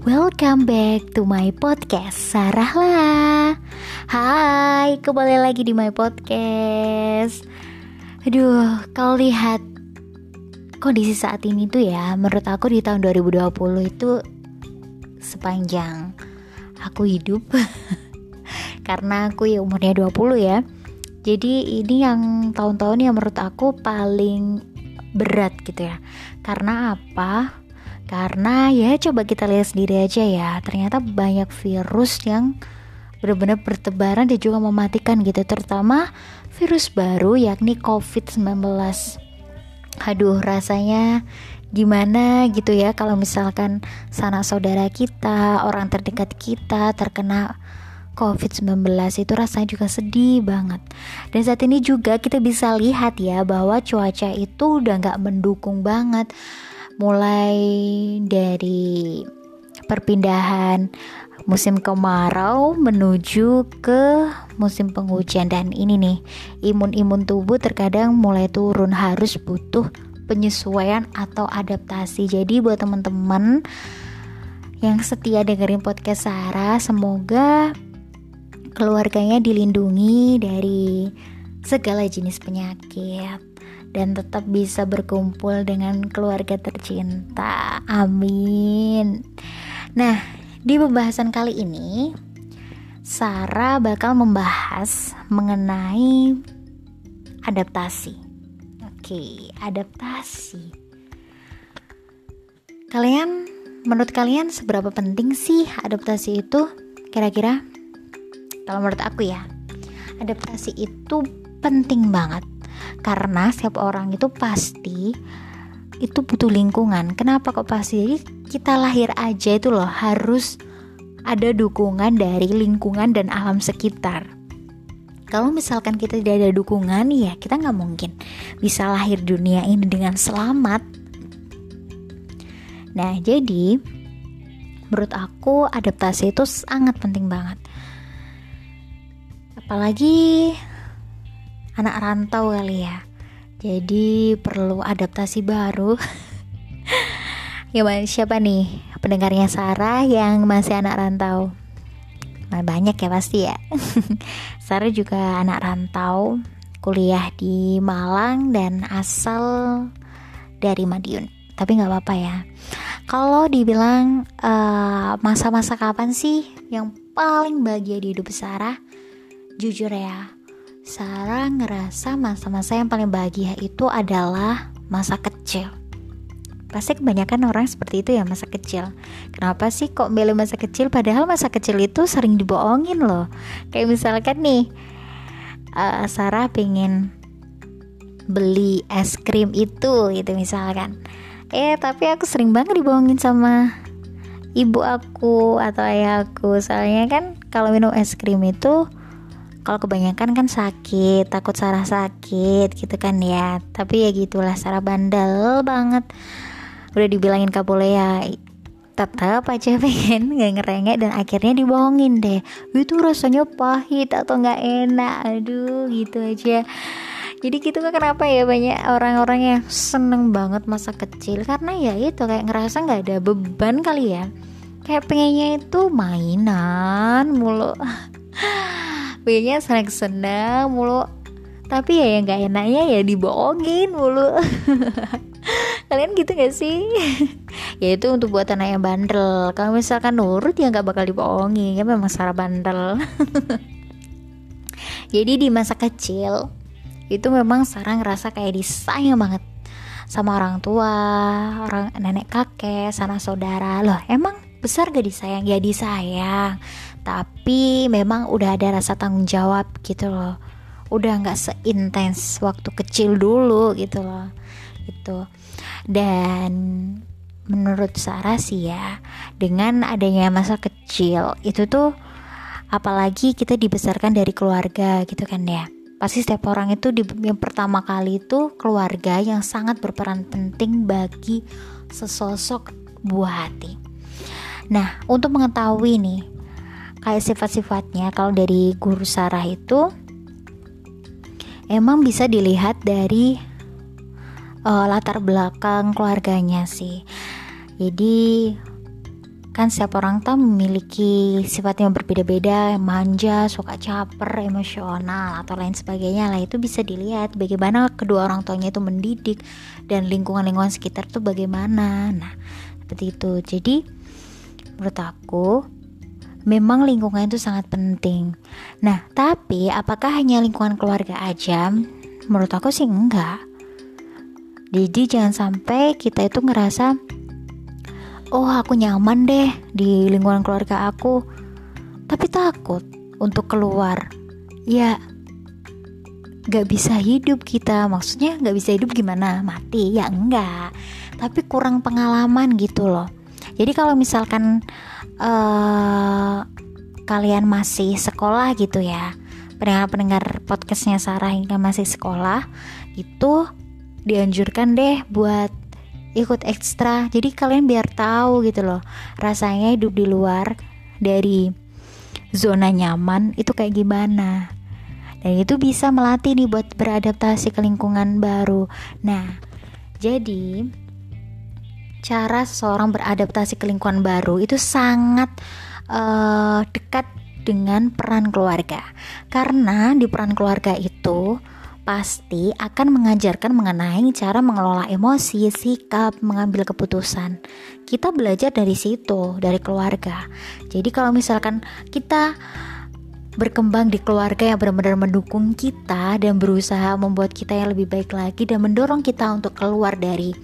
Welcome back to my podcast Sarah lah Hai, kembali lagi di my podcast. Aduh, kalau lihat kondisi saat ini tuh ya Menurut aku di tahun 2020 itu sepanjang aku hidup. Karena aku ya umurnya 20 ya. Jadi ini yang tahun-tahun yang menurut aku paling berat gitu ya. Karena apa? Karena ya coba kita lihat sendiri aja ya, ternyata banyak virus yang benar-benar bertebaran dan juga mematikan gitu, terutama virus baru yakni COVID-19. Aduh, rasanya gimana gitu ya kalau misalkan sana saudara kita, orang terdekat kita terkena COVID-19 itu rasanya juga sedih banget. Dan saat ini juga kita bisa lihat ya bahwa cuaca itu udah nggak mendukung banget mulai dari perpindahan musim kemarau menuju ke musim penghujan dan ini nih imun-imun tubuh terkadang mulai turun. Harus butuh penyesuaian atau adaptasi. Jadi buat teman-teman yang setia dengerin podcast Sarah semoga keluarganya dilindungi dari segala jenis penyakit dan tetap bisa berkumpul dengan keluarga tercinta. Amin. Nah, di pembahasan kali ini Sarah bakal membahas mengenai adaptasi. Oke, adaptasi. Kalian menurut kalian seberapa penting sih adaptasi itu? Kira-kira kalau menurut aku ya, adaptasi itu penting banget karena setiap orang itu pasti itu butuh lingkungan. Kenapa kok pasti? Jadi kita lahir aja itu loh harus ada dukungan dari lingkungan dan alam sekitar. Kalau misalkan kita tidak ada dukungan ya kita nggak mungkin bisa lahir dunia ini dengan selamat. Nah jadi menurut aku adaptasi itu sangat penting banget. Apalagi anak rantau kali ya. Jadi perlu adaptasi baru. Ya siapa nih pendengarnya Sarah yang masih anak rantau? Nah, banyak ya pasti ya. Sarah juga anak rantau kuliah di Malang dan asal dari Madiun. Tapi nggak apa-apa ya. Kalau dibilang eh, masa-masa uh, kapan sih yang paling bahagia di hidup Sarah? Jujur ya Sarah ngerasa masa-masa yang paling bahagia itu adalah masa kecil. Pasti kebanyakan orang seperti itu ya masa kecil. Kenapa sih kok milih masa kecil? Padahal masa kecil itu sering dibohongin loh. Kayak misalkan nih, uh, Sarah pengen beli es krim itu gitu misalkan. Eh tapi aku sering banget dibohongin sama ibu aku atau ayah aku. Soalnya kan kalau minum es krim itu kalau kebanyakan kan sakit takut Sarah sakit gitu kan ya. Tapi ya gitulah Sarah bandel banget. Udah dibilangin gak boleh ya tetap aja pengen nggak ngerengek dan akhirnya dibohongin deh. Itu rasanya pahit atau nggak enak aduh gitu aja. Jadi gitu kan kenapa ya banyak orang-orang yang seneng banget masa kecil? Karena ya itu kayak ngerasa nggak ada beban kali ya. Kayak pengennya itu mainan mulu pengennya senang-senang mulu. Tapi ya yang gak enaknya ya dibohongin mulu. Kalian gitu gak sih? Ya itu untuk buat anak yang bandel. Kalau misalkan nurut ya gak bakal dibohongin ya memang secara bandel. Jadi di masa kecil itu memang Sarah ngerasa kayak disayang banget sama orang tua, orang nenek kakek, sana saudara. Loh, emang besar gak disayang? Ya disayang tapi memang udah ada rasa tanggung jawab gitu loh. Udah nggak seintens waktu kecil dulu gitu loh. Itu dan menurut Sarah sih ya dengan adanya masa kecil itu tuh apalagi kita dibesarkan dari keluarga gitu kan ya. Pasti setiap orang itu di, yang pertama kali itu keluarga yang sangat berperan penting bagi sesosok buah hati. Nah untuk mengetahui nih kayak sifat-sifatnya. Kalau dari guru Sarah itu emang bisa dilihat dari uh, latar belakang keluarganya sih. Jadi kan setiap orang tuh memiliki sifat yang berbeda-beda manja suka caper emosional atau lain sebagainya lah. Itu bisa dilihat bagaimana kedua orang tuanya itu mendidik dan lingkungan-lingkungan sekitar tuh bagaimana. Nah seperti itu. Jadi menurut aku memang lingkungan itu sangat penting. Nah tapi apakah hanya lingkungan keluarga aja? Menurut aku sih enggak. Jadi jangan sampai kita itu ngerasa oh aku nyaman deh di lingkungan keluarga aku. Tapi takut untuk keluar. Ya gak bisa hidup kita. Maksudnya gak bisa hidup gimana? Mati? Ya enggak. Tapi kurang pengalaman gitu loh. Jadi kalau misalkan uh, kalian masih sekolah gitu ya. Pendengar-pendengar podcastnya Sarah hingga masih sekolah itu dianjurkan deh buat ikut ekstra. Jadi kalian biar tahu gitu loh rasanya hidup di luar dari zona nyaman itu kayak gimana. Dan itu bisa melatih nih buat beradaptasi ke lingkungan baru. Nah jadi cara seseorang beradaptasi ke lingkungan baru itu sangat uh, dekat dengan peran keluarga karena di peran keluarga itu pasti akan mengajarkan mengenai cara mengelola emosi, sikap, mengambil keputusan. Kita belajar dari situ, dari keluarga. Jadi kalau misalkan kita berkembang di keluarga yang benar-benar mendukung kita dan berusaha membuat kita yang lebih baik lagi dan mendorong kita untuk keluar dari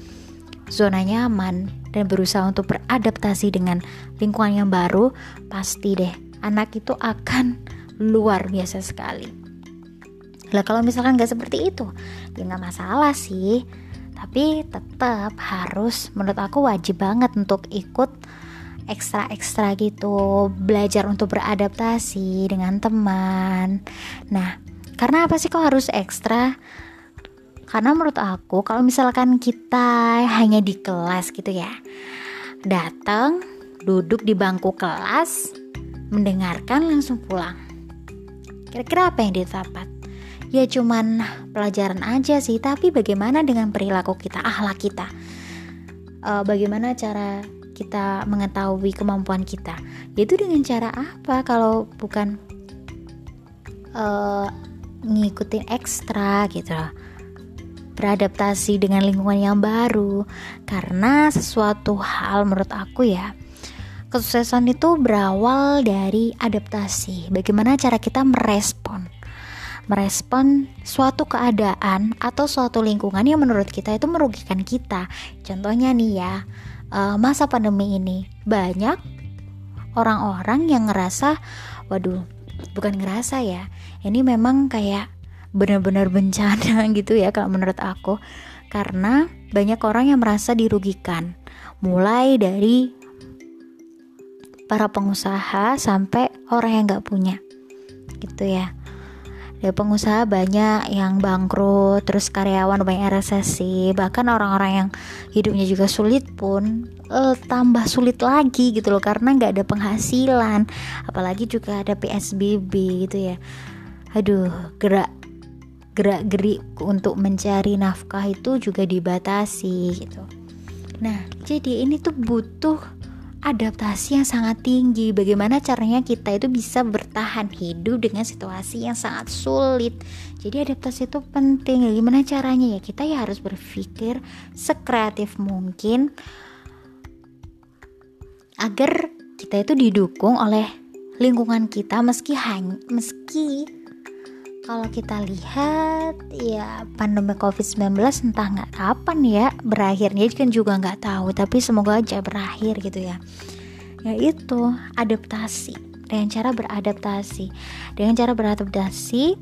zona nyaman dan berusaha untuk beradaptasi dengan lingkungan yang baru, pasti deh anak itu akan luar biasa sekali. Lah kalau misalkan nggak seperti itu, ya nggak masalah sih. Tapi tetap harus menurut aku wajib banget untuk ikut ekstra-ekstra gitu, belajar untuk beradaptasi dengan teman. Nah, karena apa sih kok harus ekstra? Karena menurut aku kalau misalkan kita hanya di kelas gitu ya, datang, duduk di bangku kelas, mendengarkan langsung pulang. Kira-kira apa yang didapat? ya cuman pelajaran aja sih tapi bagaimana dengan perilaku kita akhlak kita uh, bagaimana cara kita mengetahui kemampuan kita yaitu dengan cara apa kalau bukan uh, ngikutin ekstra gitu loh beradaptasi dengan lingkungan yang baru. Karena sesuatu hal menurut aku ya kesuksesan itu berawal dari adaptasi. Bagaimana cara kita merespon? Merespon suatu keadaan atau suatu lingkungan yang menurut kita itu merugikan kita. Contohnya nih ya, uh, masa pandemi ini. Banyak orang-orang yang ngerasa, waduh, bukan ngerasa ya, ini memang kayak benar-benar bencana gitu ya kalau menurut aku, karena banyak orang yang merasa dirugikan, mulai dari para pengusaha sampai orang yang nggak punya, gitu ya. Ya pengusaha banyak yang bangkrut terus karyawan banyak resesi. Bahkan orang-orang yang hidupnya juga sulit pun uh, tambah sulit lagi gitu loh karena nggak ada penghasilan. Apalagi juga ada PSBB gitu ya. Aduh gerak gerak gerik untuk mencari nafkah itu juga dibatasi gitu nah jadi ini tuh butuh adaptasi yang sangat tinggi. Bagaimana caranya kita itu bisa bertahan hidup dengan situasi yang sangat sulit. Jadi adaptasi itu penting. Gimana caranya ya? Kita ya harus berpikir sekreatif mungkin agar kita itu didukung oleh lingkungan kita meski hanya meski kalau kita lihat ya pandemi covid-19 entah nggak kapan ya berakhirnya kan juga nggak tahu tapi semoga aja berakhir gitu ya. Ya itu adaptasi dengan cara beradaptasi. Dengan cara beradaptasi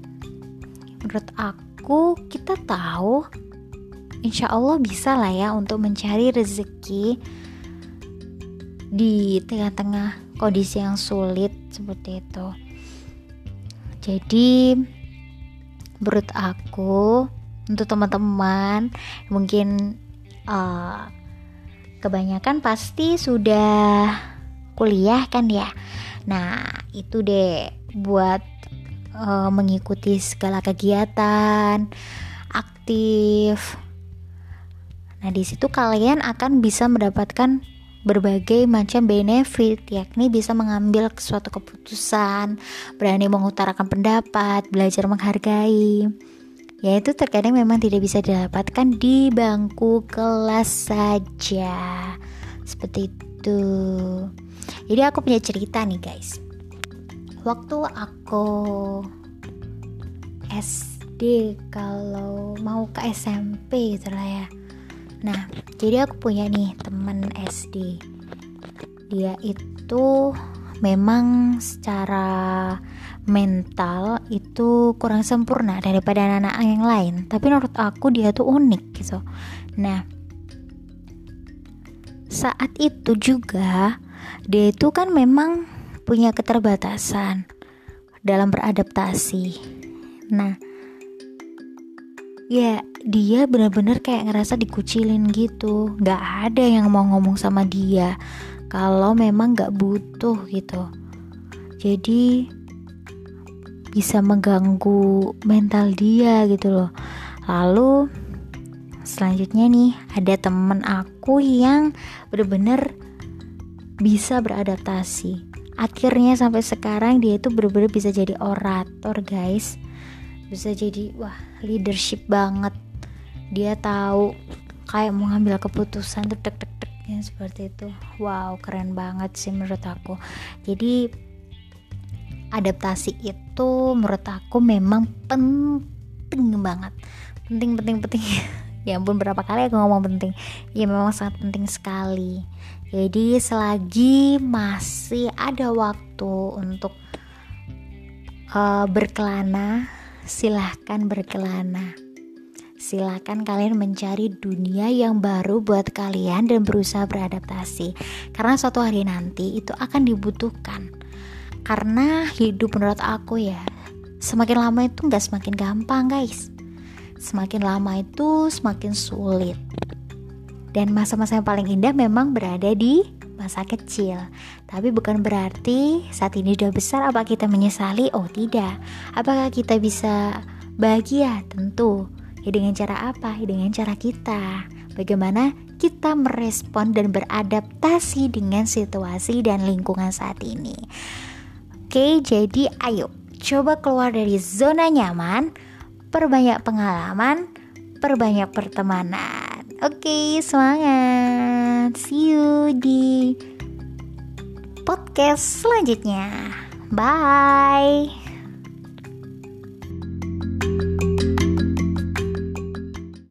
menurut aku kita tahu insya Allah bisa lah ya untuk mencari rezeki di tengah-tengah kondisi yang sulit seperti itu. Jadi menurut aku untuk teman-teman mungkin uh, kebanyakan pasti sudah kuliah kan ya? Nah itu deh buat uh, mengikuti segala kegiatan aktif. Nah di situ kalian akan bisa mendapatkan berbagai macam benefit, yakni bisa mengambil suatu keputusan, berani mengutarakan pendapat, belajar menghargai. Ya itu terkadang memang tidak bisa didapatkan di bangku kelas saja. Seperti itu. Jadi aku punya cerita nih guys. Waktu aku SD kalau mau ke SMP itulah ya Nah, jadi aku punya nih teman SD. Dia itu memang secara mental itu kurang sempurna daripada anak-anak yang lain. Tapi menurut aku dia tuh unik gitu. Nah, saat itu juga dia itu kan memang punya keterbatasan dalam beradaptasi. Nah, ya dia benar-benar kayak ngerasa dikucilin gitu. Nggak ada yang mau ngomong sama dia kalau memang nggak butuh gitu. Jadi bisa mengganggu mental dia gitu loh. Lalu selanjutnya nih ada temen aku yang bener-bener bisa beradaptasi. Akhirnya sampai sekarang dia itu bener-bener bisa jadi orator guys. Bisa jadi wah leadership banget. Dia tahu kayak mau ngambil keputusan tuh tek tek tek ya seperti itu. Wow keren banget sih menurut aku. Jadi adaptasi itu menurut aku memang penting banget. Penting penting penting. Ya ampun berapa kali aku ngomong penting? Ya memang sangat penting sekali. Jadi selagi masih ada waktu untuk uh, berkelana silahkan berkelana Silahkan kalian mencari dunia yang baru buat kalian dan berusaha beradaptasi. Karena suatu hari nanti itu akan dibutuhkan. Karena hidup menurut aku ya, semakin lama itu nggak semakin gampang guys. Semakin lama itu semakin sulit. Dan masa-masa yang paling indah memang berada di masa kecil. Tapi bukan berarti saat ini sudah besar apa kita menyesali? Oh tidak. Apakah kita bisa bahagia? Tentu. Ya dengan cara apa? Ya dengan cara kita. Bagaimana kita merespon dan beradaptasi dengan situasi dan lingkungan saat ini. Oke, jadi ayo coba keluar dari zona nyaman, perbanyak pengalaman, perbanyak pertemanan. Oke, semangat. See you di podcast selanjutnya. Bye.